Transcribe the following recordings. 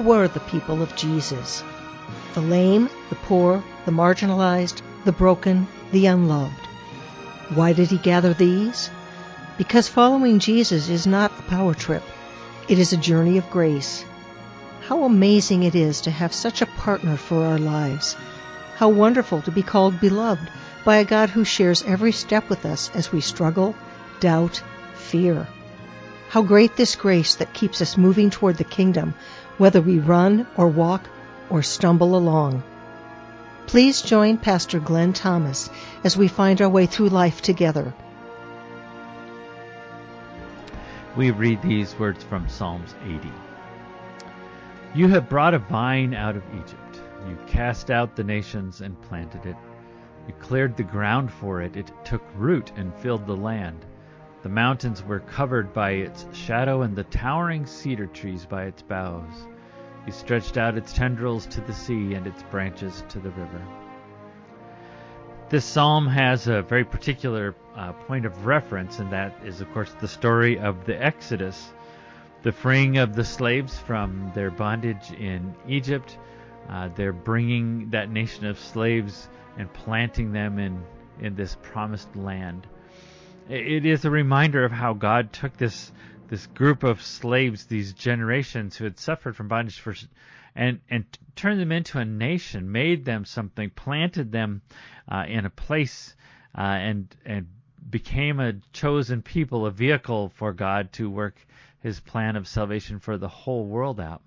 Were the people of Jesus? The lame, the poor, the marginalized, the broken, the unloved. Why did he gather these? Because following Jesus is not a power trip. It is a journey of grace. How amazing it is to have such a partner for our lives. How wonderful to be called beloved by a God who shares every step with us as we struggle, doubt, fear. How great this grace that keeps us moving toward the kingdom, whether we run or walk or stumble along. Please join Pastor Glenn Thomas as we find our way through life together. We read these words from Psalms 80. You have brought a vine out of Egypt. You cast out the nations and planted it. You cleared the ground for it. It took root and filled the land. The mountains were covered by its shadow, and the towering cedar trees by its boughs. You stretched out its tendrils to the sea and its branches to the river. This psalm has a very particular uh, point of reference, and that is, of course, the story of the Exodus, the freeing of the slaves from their bondage in Egypt. Uh, they're bringing that nation of slaves and planting them in, in this promised land. It is a reminder of how God took this this group of slaves, these generations who had suffered from bondage for, and and turned them into a nation, made them something, planted them uh, in a place, uh, and and became a chosen people, a vehicle for God to work His plan of salvation for the whole world out.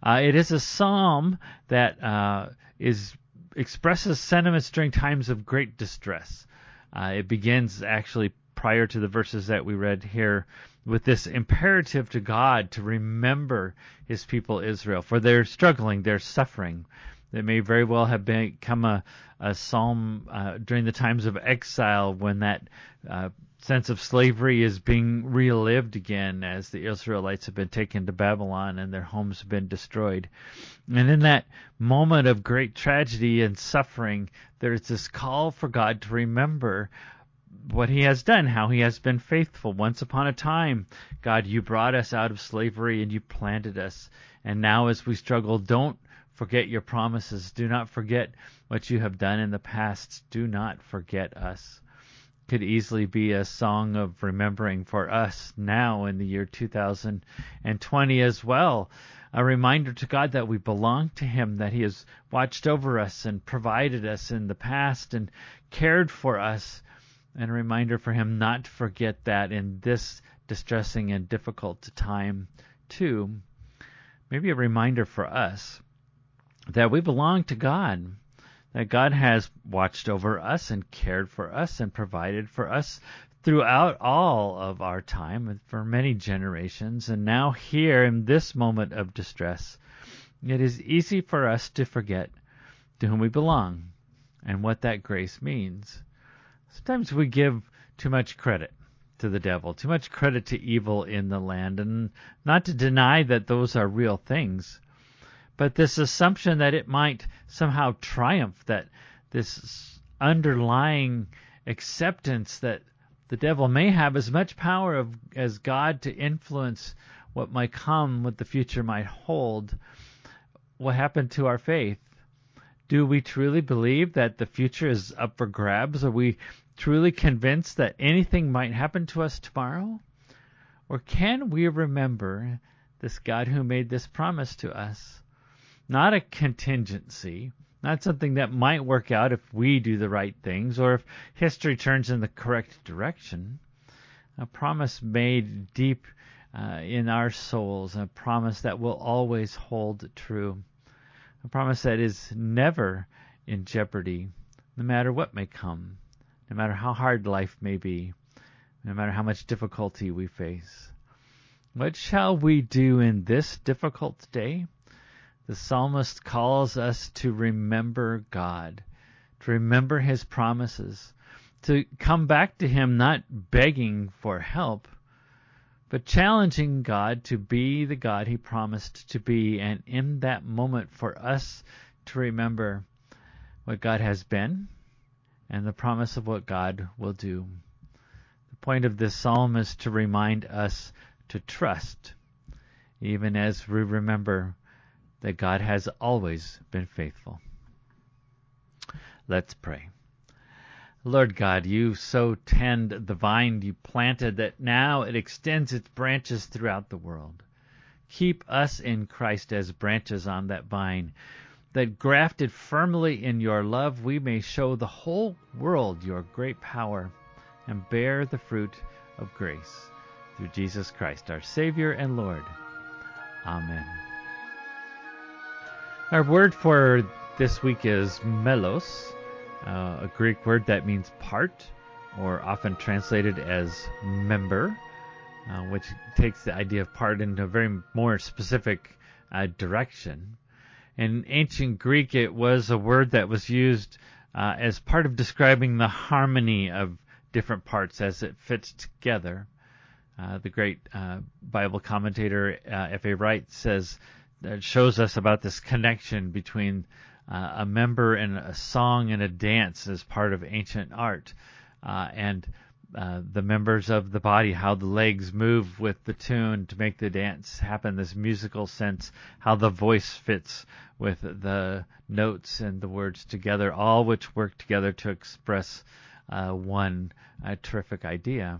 Uh, it is a psalm that uh, is expresses sentiments during times of great distress. Uh, it begins actually prior to the verses that we read here with this imperative to God to remember his people Israel, for they're struggling, they're suffering. It may very well have become a, a psalm uh, during the times of exile when that uh, sense of slavery is being relived again as the Israelites have been taken to Babylon and their homes have been destroyed. And in that moment of great tragedy and suffering, there's this call for God to remember what he has done, how he has been faithful. Once upon a time, God, you brought us out of slavery and you planted us. And now as we struggle, don't forget your promises. Do not forget what you have done in the past. Do not forget us. Could easily be a song of remembering for us now in the year 2020 as well. A reminder to God that we belong to Him, that He has watched over us and provided us in the past and cared for us and a reminder for him not to forget that in this distressing and difficult time, too. Maybe a reminder for us that we belong to God, that God has watched over us and cared for us and provided for us throughout all of our time and for many generations. And now, here in this moment of distress, it is easy for us to forget to whom we belong and what that grace means. Sometimes we give too much credit to the devil, too much credit to evil in the land, and not to deny that those are real things, but this assumption that it might somehow triumph, that this underlying acceptance that the devil may have as much power of, as God to influence what might come, what the future might hold. What happened to our faith? Do we truly believe that the future is up for grabs? Are we truly convinced that anything might happen to us tomorrow? Or can we remember this God who made this promise to us? Not a contingency, not something that might work out if we do the right things or if history turns in the correct direction. A promise made deep uh, in our souls, a promise that will always hold true a promise that is never in jeopardy, no matter what may come, no matter how hard life may be, no matter how much difficulty we face. What shall we do in this difficult day? The psalmist calls us to remember God, to remember his promises, to come back to him not begging for help, but challenging God to be the God He promised to be, and in that moment for us to remember what God has been and the promise of what God will do. The point of this psalm is to remind us to trust, even as we remember that God has always been faithful. Let's pray. Lord God, you so tend the vine you planted that now it extends its branches throughout the world. Keep us in Christ as branches on that vine, that grafted firmly in your love we may show the whole world your great power and bear the fruit of grace. Through Jesus Christ, our Savior and Lord. Amen. Our word for this week is melos, uh, a Greek word that means part, or often translated as member, uh, which takes the idea of part into a very more specific uh, direction. In ancient Greek, it was a word that was used uh, as part of describing the harmony of different parts as it fits together. Uh, the great uh, Bible commentator F.A. Wright says that shows us about this connection between uh, a member and a song and a dance as part of ancient art, uh, and uh, the members of the body, how the legs move with the tune to make the dance happen, this musical sense, how the voice fits with the notes and the words together, all which work together to express uh, one uh, terrific idea.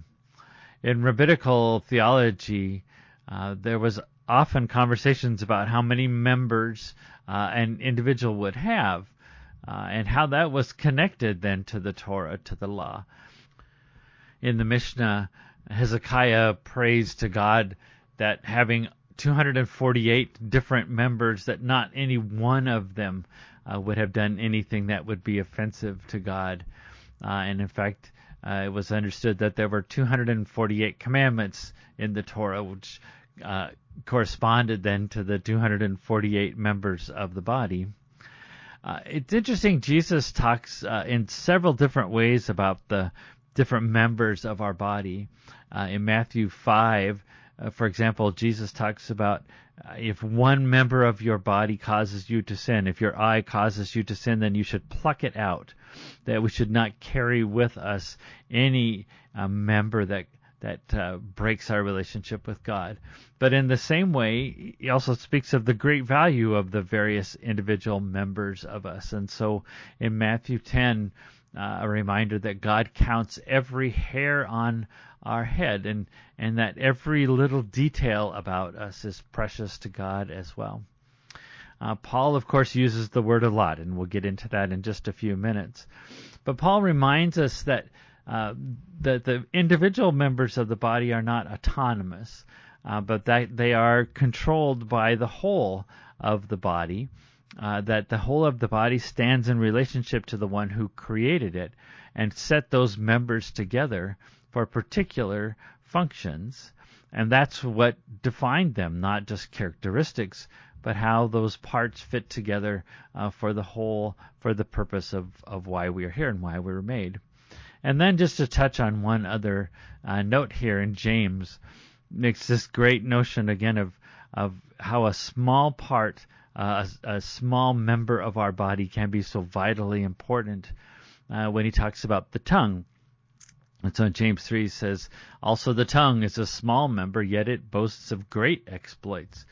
In rabbinical theology, uh, there was often conversations about how many members uh, an individual would have, uh, and how that was connected then to the Torah, to the law. In the Mishnah, Hezekiah prays to God that having 248 different members, that not any one of them uh, would have done anything that would be offensive to God. Uh, and in fact, uh, it was understood that there were 248 commandments in the Torah, which uh, corresponded then to the 248 members of the body. Uh, it's interesting. Jesus talks uh, in several different ways about the different members of our body. Uh, in Matthew 5, uh, for example, Jesus talks about if one member of your body causes you to sin, if your eye causes you to sin, then you should pluck it out. That we should not carry with us any member that that uh, breaks our relationship with God. But in the same way, he also speaks of the great value of the various individual members of us. And so in Matthew 10, uh, a reminder that God counts every hair on our head and, and that every little detail about us is precious to God as well. Uh, Paul, of course, uses the word a lot, and we'll get into that in just a few minutes. But Paul reminds us that uh, that the individual members of the body are not autonomous, uh, but that they are controlled by the whole of the body. Uh, that the whole of the body stands in relationship to the one who created it and set those members together for particular functions. And that's what defined them, not just characteristics, but how those parts fit together uh, for the whole, for the purpose of, of why we are here and why we were made. And then just to touch on one other uh, note here in James, makes this great notion again of of how a small part, uh, a, a, small member of our body can be so vitally important. Uh, when he talks about the tongue, and so in James 3 says, Also the tongue is a small member, yet it boasts of great exploits.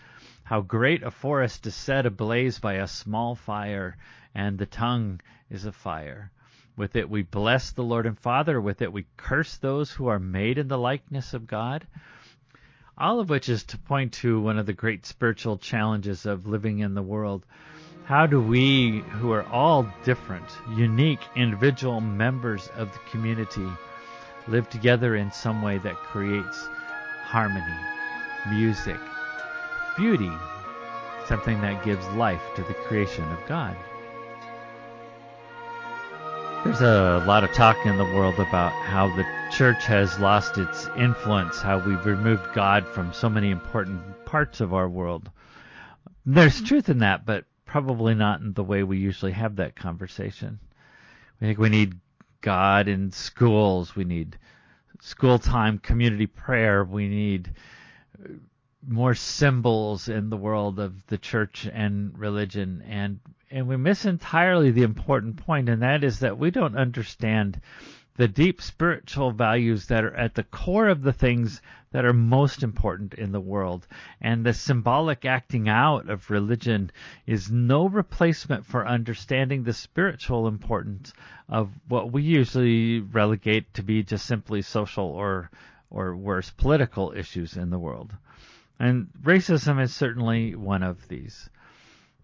How great a forest is set ablaze by a small fire, and the tongue is a fire. With it we bless the Lord and Father. With it we curse those who are made in the likeness of God. All of which is to point to one of the great spiritual challenges of living in the world. How do we, who are all different, unique, individual members of the community, live together in some way that creates harmony, music, beauty, something that gives life to the creation of God? There's a lot of talk in the world about how the church has lost its influence, how we've removed God from so many important parts of our world. There's truth in that, but probably not in the way we usually have that conversation. We think we need God in schools. We need school time community prayer. We need more symbols in the world of the church and religion and and we miss entirely the important point and that is that we don't understand the deep spiritual values that are at the core of the things that are most important in the world. And the symbolic acting out of religion is no replacement for understanding the spiritual importance of what we usually relegate to be just simply social or or worse political issues in the world. And racism is certainly one of these.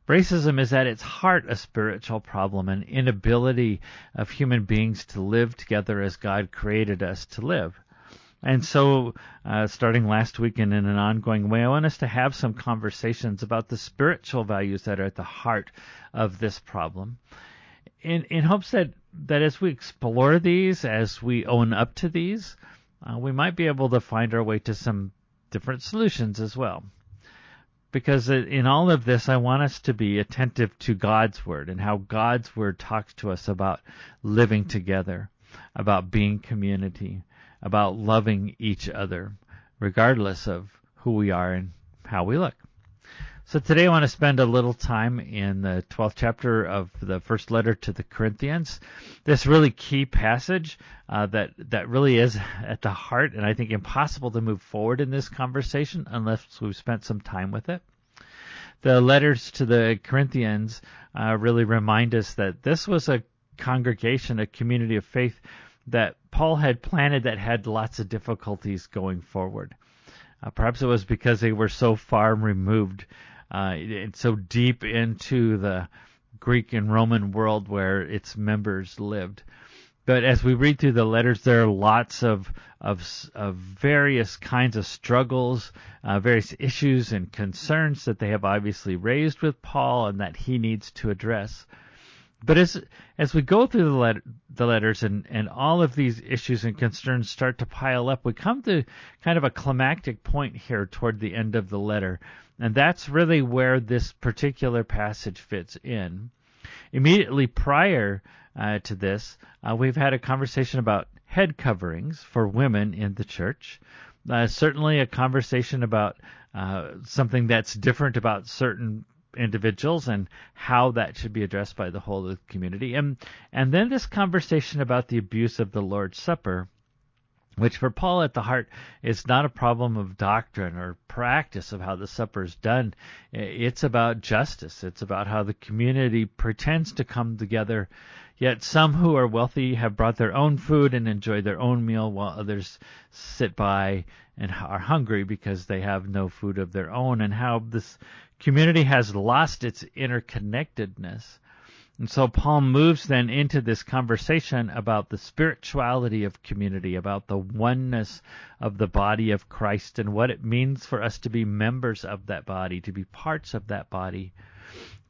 Racism is at its heart a spiritual problem, an inability of human beings to live together as God created us to live. And so, uh, starting last week and in an ongoing way, I want us to have some conversations about the spiritual values that are at the heart of this problem. In, in hopes that, that as we explore these, as we own up to these, uh, we might be able to find our way to some different solutions as well. Because in all of this, I want us to be attentive to God's Word and how God's Word talks to us about living together, about being community, about loving each other, regardless of who we are and how we look. So today I want to spend a little time in the 12th chapter of the first letter to the Corinthians. This really key passage uh, that that really is at the heart, and I think impossible to move forward in this conversation unless we've spent some time with it. The letters to the Corinthians uh, really remind us that this was a congregation, a community of faith that Paul had planted that had lots of difficulties going forward. Uh, perhaps it was because they were so far removed uh, and so deep into the Greek and Roman world where its members lived. But as we read through the letters, there are lots of of, of various kinds of struggles, uh, various issues and concerns that they have obviously raised with Paul, and that he needs to address. But as as we go through the, let, the letters and, and all of these issues and concerns start to pile up, we come to kind of a climactic point here toward the end of the letter and that's really where this particular passage fits in. Immediately prior uh, to this, uh, we've had a conversation about head coverings for women in the church. Uh, certainly a conversation about uh, something that's different about certain individuals and how that should be addressed by the whole of the community. And and then this conversation about the abuse of the Lord's Supper which for Paul at the heart is not a problem of doctrine or practice of how the supper is done. It's about justice. It's about how the community pretends to come together, yet some who are wealthy have brought their own food and enjoy their own meal while others sit by and are hungry because they have no food of their own and how this community has lost its interconnectedness and so Paul moves then into this conversation about the spirituality of community, about the oneness of the body of Christ and what it means for us to be members of that body, to be parts of that body,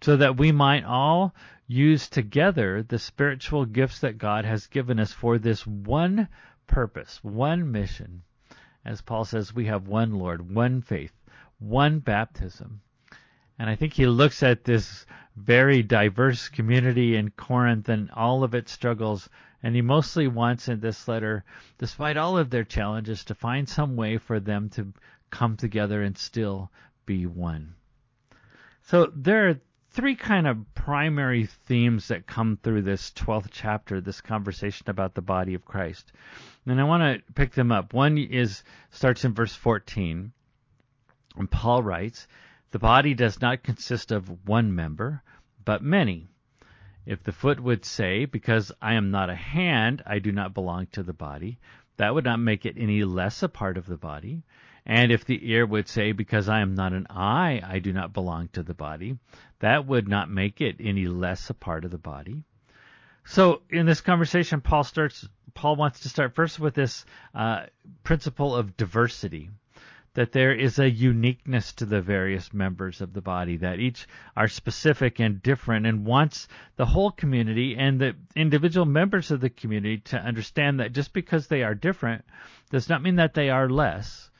so that we might all use together the spiritual gifts that God has given us for this one purpose, one mission. As Paul says, we have one Lord, one faith, one baptism. And I think he looks at this very diverse community in Corinth and all of its struggles. And he mostly wants in this letter, despite all of their challenges, to find some way for them to come together and still be one. So there are three kind of primary themes that come through this 12th chapter, this conversation about the body of Christ. And I want to pick them up. One is starts in verse 14. And Paul writes, the body does not consist of one member, but many. If the foot would say, Because I am not a hand, I do not belong to the body, that would not make it any less a part of the body. And if the ear would say, Because I am not an eye, I do not belong to the body, that would not make it any less a part of the body. So in this conversation, Paul starts. Paul wants to start first with this uh, principle of diversity that there is a uniqueness to the various members of the body, that each are specific and different, and wants the whole community and the individual members of the community to understand that just because they are different does not mean that they are less.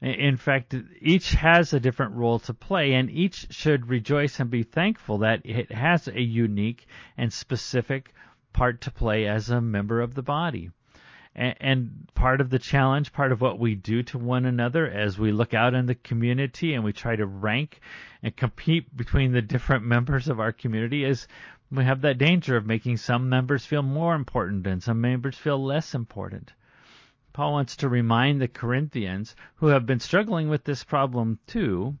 In fact, each has a different role to play, and each should rejoice and be thankful that it has a unique and specific part to play as a member of the body. And, part of the challenge, part of what we do to one another as we look out in the community and we try to rank and compete between the different members of our community is we have that danger of making some members feel more important and some members feel less important. Paul wants to remind the Corinthians, who have been struggling with this problem too,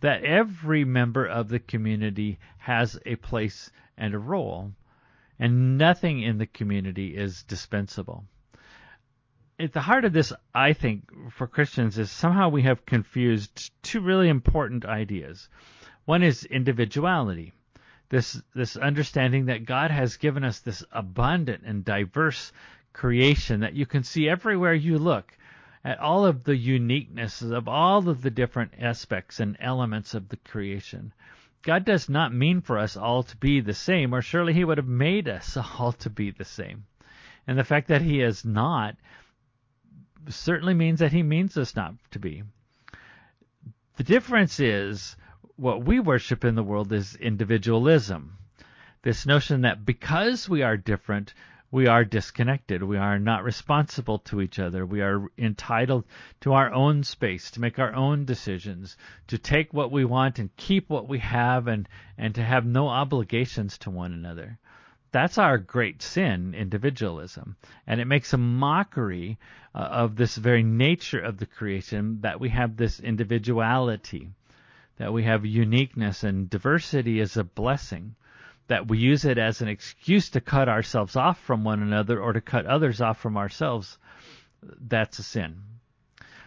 that every member of the community has a place and a role, and nothing in the community is dispensable. At the heart of this, I think, for Christians is somehow we have confused two really important ideas. One is individuality. This, this understanding that God has given us this abundant and diverse creation that you can see everywhere you look at all of the uniquenesses of all of the different aspects and elements of the creation. God does not mean for us all to be the same, or surely He would have made us all to be the same. And the fact that He is not certainly means that He means us not to be. The difference is what we worship in the world is individualism. This notion that because we are different, we are disconnected. We are not responsible to each other. We are entitled to our own space, to make our own decisions, to take what we want and keep what we have, and, and to have no obligations to one another. That's our great sin, individualism. And it makes a mockery uh, of this very nature of the creation that we have this individuality, that we have uniqueness and diversity is a blessing that we use it as an excuse to cut ourselves off from one another or to cut others off from ourselves, that's a sin.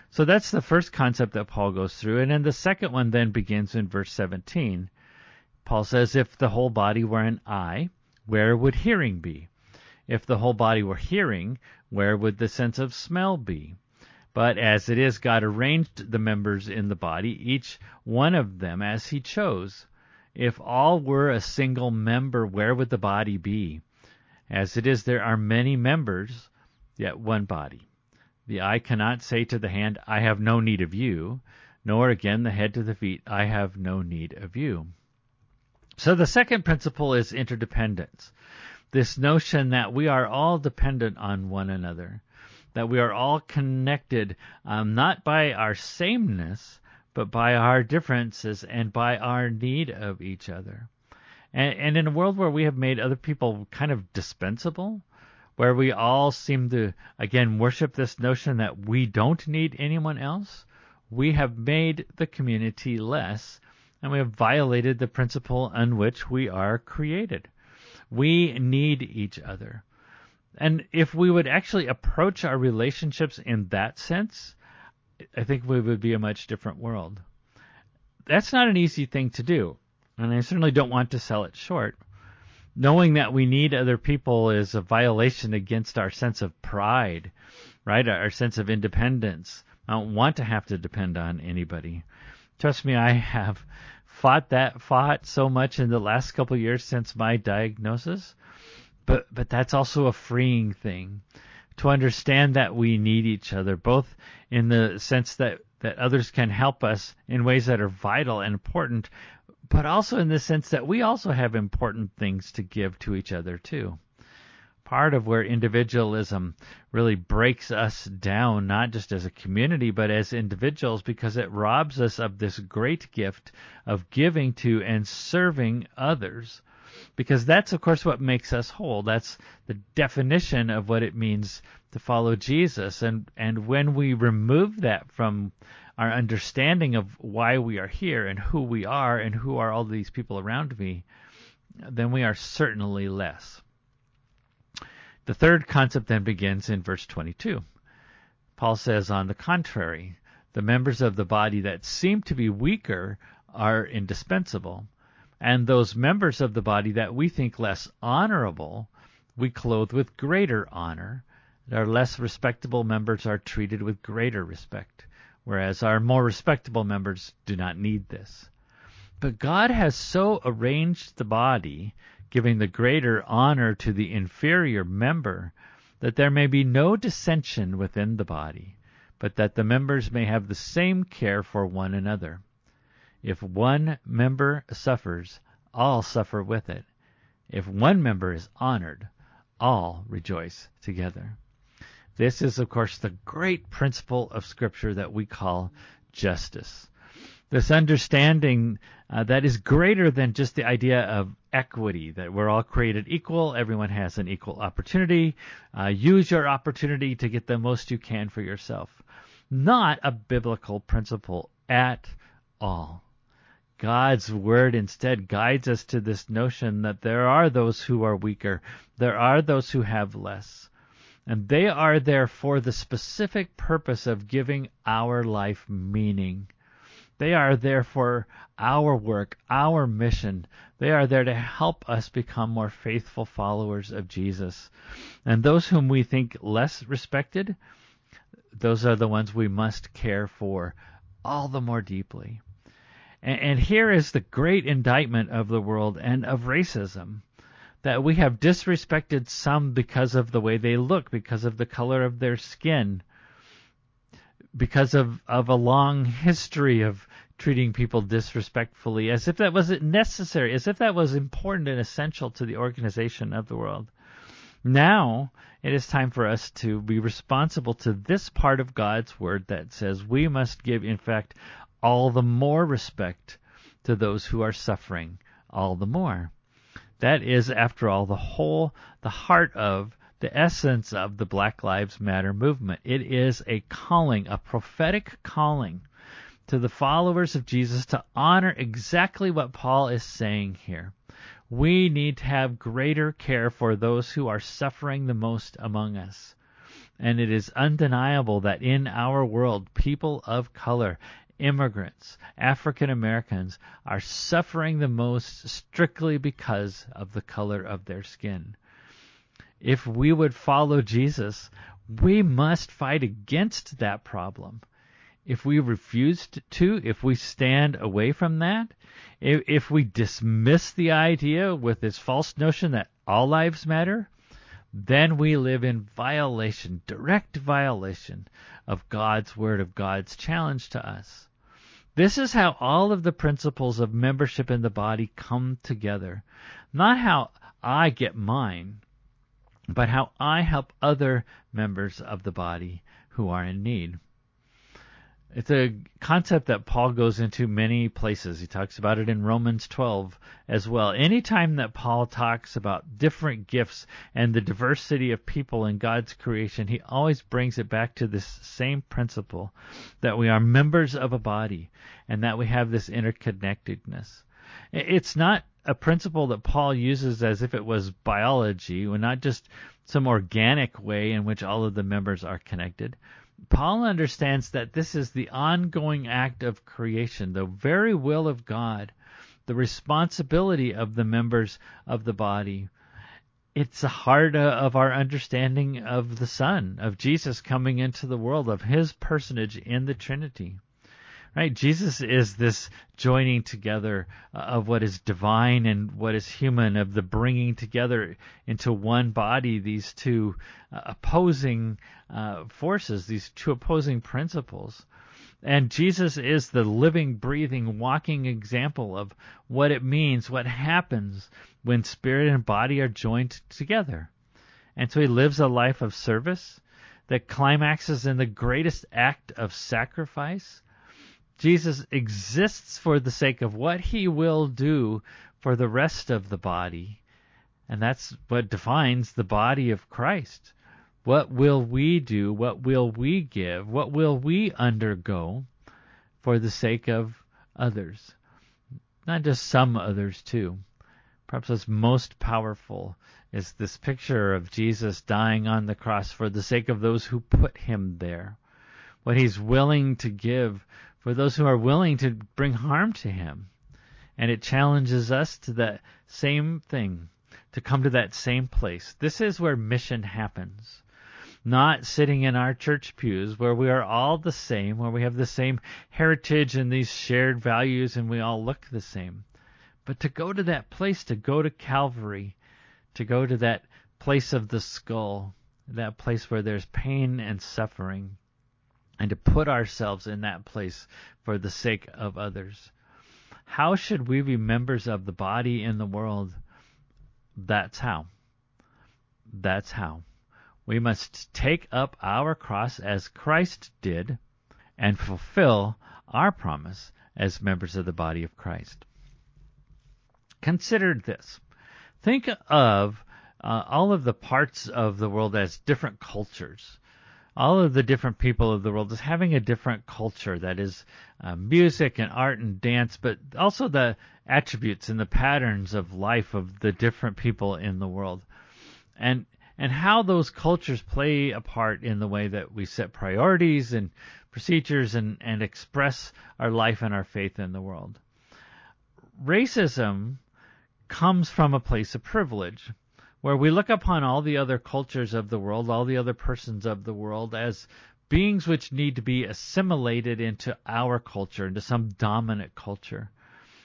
So that's the first concept that Paul goes through. And then the second one then begins in verse 17. Paul says, If the whole body were an eye, where would hearing be? If the whole body were hearing, where would the sense of smell be? But as it is, God arranged the members in the body, each one of them as he chose. If all were a single member, where would the body be? As it is, there are many members, yet one body. The eye cannot say to the hand, I have no need of you, nor again the head to the feet, I have no need of you. So the second principle is interdependence. This notion that we are all dependent on one another, that we are all connected um, not by our sameness, but by our differences and by our need of each other. And, and in a world where we have made other people kind of dispensable, where we all seem to, again, worship this notion that we don't need anyone else, we have made the community less, and we have violated the principle on which we are created. We need each other. And if we would actually approach our relationships in that sense, I think we would be a much different world. That's not an easy thing to do, and I certainly don't want to sell it short. Knowing that we need other people is a violation against our sense of pride, right? Our sense of independence. I don't want to have to depend on anybody. Trust me, I have fought that fought so much in the last couple years since my diagnosis. But but that's also a freeing thing to understand that we need each other, both in the sense that, that others can help us in ways that are vital and important, but also in the sense that we also have important things to give to each other too. Part of where individualism really breaks us down, not just as a community, but as individuals, because it robs us of this great gift of giving to and serving others because that's of course what makes us whole. That's the definition of what it means to follow Jesus. And and when we remove that from our understanding of why we are here and who we are and who are all these people around me, then we are certainly less. The third concept then begins in verse 22. Paul says, on the contrary, the members of the body that seem to be weaker are indispensable and those members of the body that we think less honorable, we clothe with greater honor. and Our less respectable members are treated with greater respect, whereas our more respectable members do not need this. But God has so arranged the body, giving the greater honor to the inferior member, that there may be no dissension within the body, but that the members may have the same care for one another. If one member suffers, all suffer with it. If one member is honored, all rejoice together. This is, of course, the great principle of Scripture that we call justice. This understanding uh, that is greater than just the idea of equity, that we're all created equal, everyone has an equal opportunity. Uh, use your opportunity to get the most you can for yourself. Not a biblical principle at all. God's word instead guides us to this notion that there are those who are weaker, there are those who have less. And they are there for the specific purpose of giving our life meaning. They are there for our work, our mission. They are there to help us become more faithful followers of Jesus. And those whom we think less respected, those are the ones we must care for all the more deeply. And, and here is the great indictment of the world and of racism that we have disrespected some because of the way they look, because of the color of their skin, because of, of a long history of treating people disrespectfully, as if that was necessary, as if that was important and essential to the organization of the world. Now it is time for us to be responsible to this part of God's Word that says we must give, in fact, all the more respect to those who are suffering, all the more. That is, after all, the whole, the heart of, the essence of the Black Lives Matter movement. It is a calling, a prophetic calling to the followers of Jesus to honor exactly what Paul is saying here. We need to have greater care for those who are suffering the most among us. And it is undeniable that in our world, people of color immigrants, African Americans, are suffering the most strictly because of the color of their skin. If we would follow Jesus, we must fight against that problem. If we refuse to, if we stand away from that, if, if we dismiss the idea with this false notion that all lives matter, then we live in violation, direct violation of God's word, of God's challenge to us. This is how all of the principles of membership in the body come together. Not how I get mine, but how I help other members of the body who are in need. It's a concept that Paul goes into many places. He talks about it in Romans 12 as well. Anytime that Paul talks about different gifts and the diversity of people in God's creation, he always brings it back to this same principle that we are members of a body and that we have this interconnectedness. It's not a principle that Paul uses as if it was biology, and not just some organic way in which all of the members are connected. Paul understands that this is the ongoing act of creation, the very will of God, the responsibility of the members of the body. It's the heart of our understanding of the Son, of Jesus coming into the world, of his personage in the Trinity. Right? Jesus is this joining together uh, of what is divine and what is human, of the bringing together into one body these two uh, opposing uh, forces, these two opposing principles. And Jesus is the living, breathing, walking example of what it means, what happens when spirit and body are joined together. And so he lives a life of service that climaxes in the greatest act of sacrifice Jesus exists for the sake of what he will do for the rest of the body. And that's what defines the body of Christ. What will we do? What will we give? What will we undergo for the sake of others? Not just some others, too. Perhaps what's most powerful is this picture of Jesus dying on the cross for the sake of those who put him there. What he's willing to give for those who are willing to bring harm to him. And it challenges us to that same thing, to come to that same place. This is where mission happens. Not sitting in our church pews where we are all the same, where we have the same heritage and these shared values and we all look the same. But to go to that place, to go to Calvary, to go to that place of the skull, that place where there's pain and suffering, and to put ourselves in that place for the sake of others. How should we be members of the body in the world? That's how. That's how. We must take up our cross as Christ did and fulfill our promise as members of the body of Christ. Consider this. Think of uh, all of the parts of the world as different cultures. All of the different people of the world is having a different culture that is uh, music and art and dance, but also the attributes and the patterns of life of the different people in the world. And and how those cultures play a part in the way that we set priorities and procedures and, and express our life and our faith in the world. Racism comes from a place of privilege where we look upon all the other cultures of the world, all the other persons of the world as beings which need to be assimilated into our culture, into some dominant culture.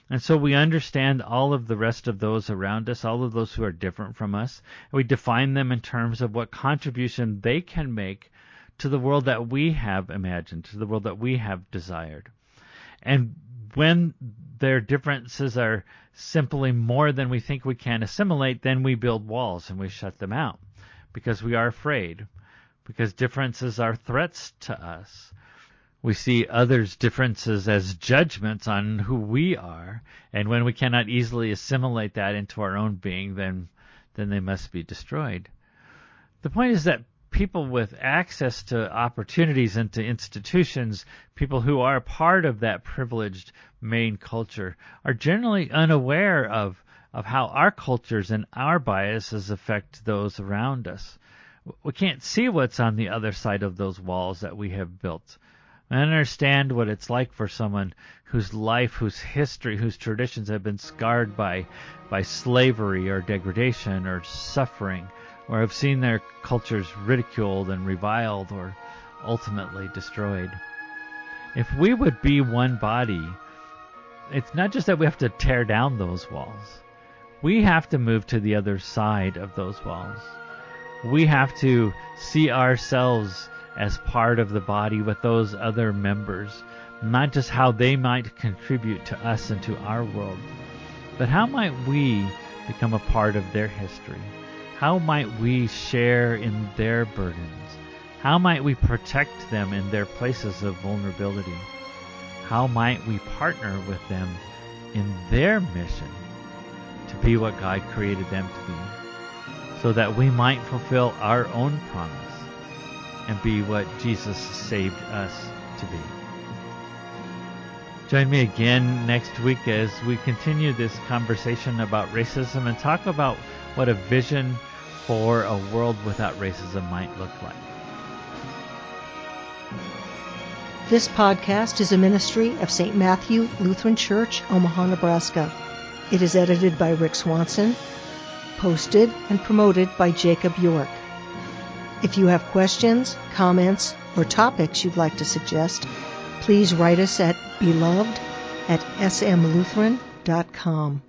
And so we understand all of the rest of those around us, all of those who are different from us. We define them in terms of what contribution they can make to the world that we have imagined, to the world that we have desired. And when their differences are simply more than we think we can assimilate, then we build walls and we shut them out because we are afraid, because differences are threats to us. We see others' differences as judgments on who we are, and when we cannot easily assimilate that into our own being, then then they must be destroyed. The point is that people with access to opportunities and to institutions, people who are part of that privileged main culture, are generally unaware of of how our cultures and our biases affect those around us. We can't see what's on the other side of those walls that we have built. I understand what it's like for someone whose life, whose history, whose traditions have been scarred by by slavery or degradation or suffering, or have seen their cultures ridiculed and reviled or ultimately destroyed. If we would be one body, it's not just that we have to tear down those walls. We have to move to the other side of those walls. We have to see ourselves as part of the body with those other members, not just how they might contribute to us and to our world, but how might we become a part of their history? How might we share in their burdens? How might we protect them in their places of vulnerability? How might we partner with them in their mission to be what God created them to be, so that we might fulfill our own promise and be what Jesus saved us to be. Join me again next week as we continue this conversation about racism and talk about what a vision for a world without racism might look like. This podcast is a ministry of St. Matthew Lutheran Church, Omaha, Nebraska. It is edited by Rick Swanson, posted and promoted by Jacob York. If you have questions, comments, or topics you'd like to suggest, please write us at beloved at smlutheran.com.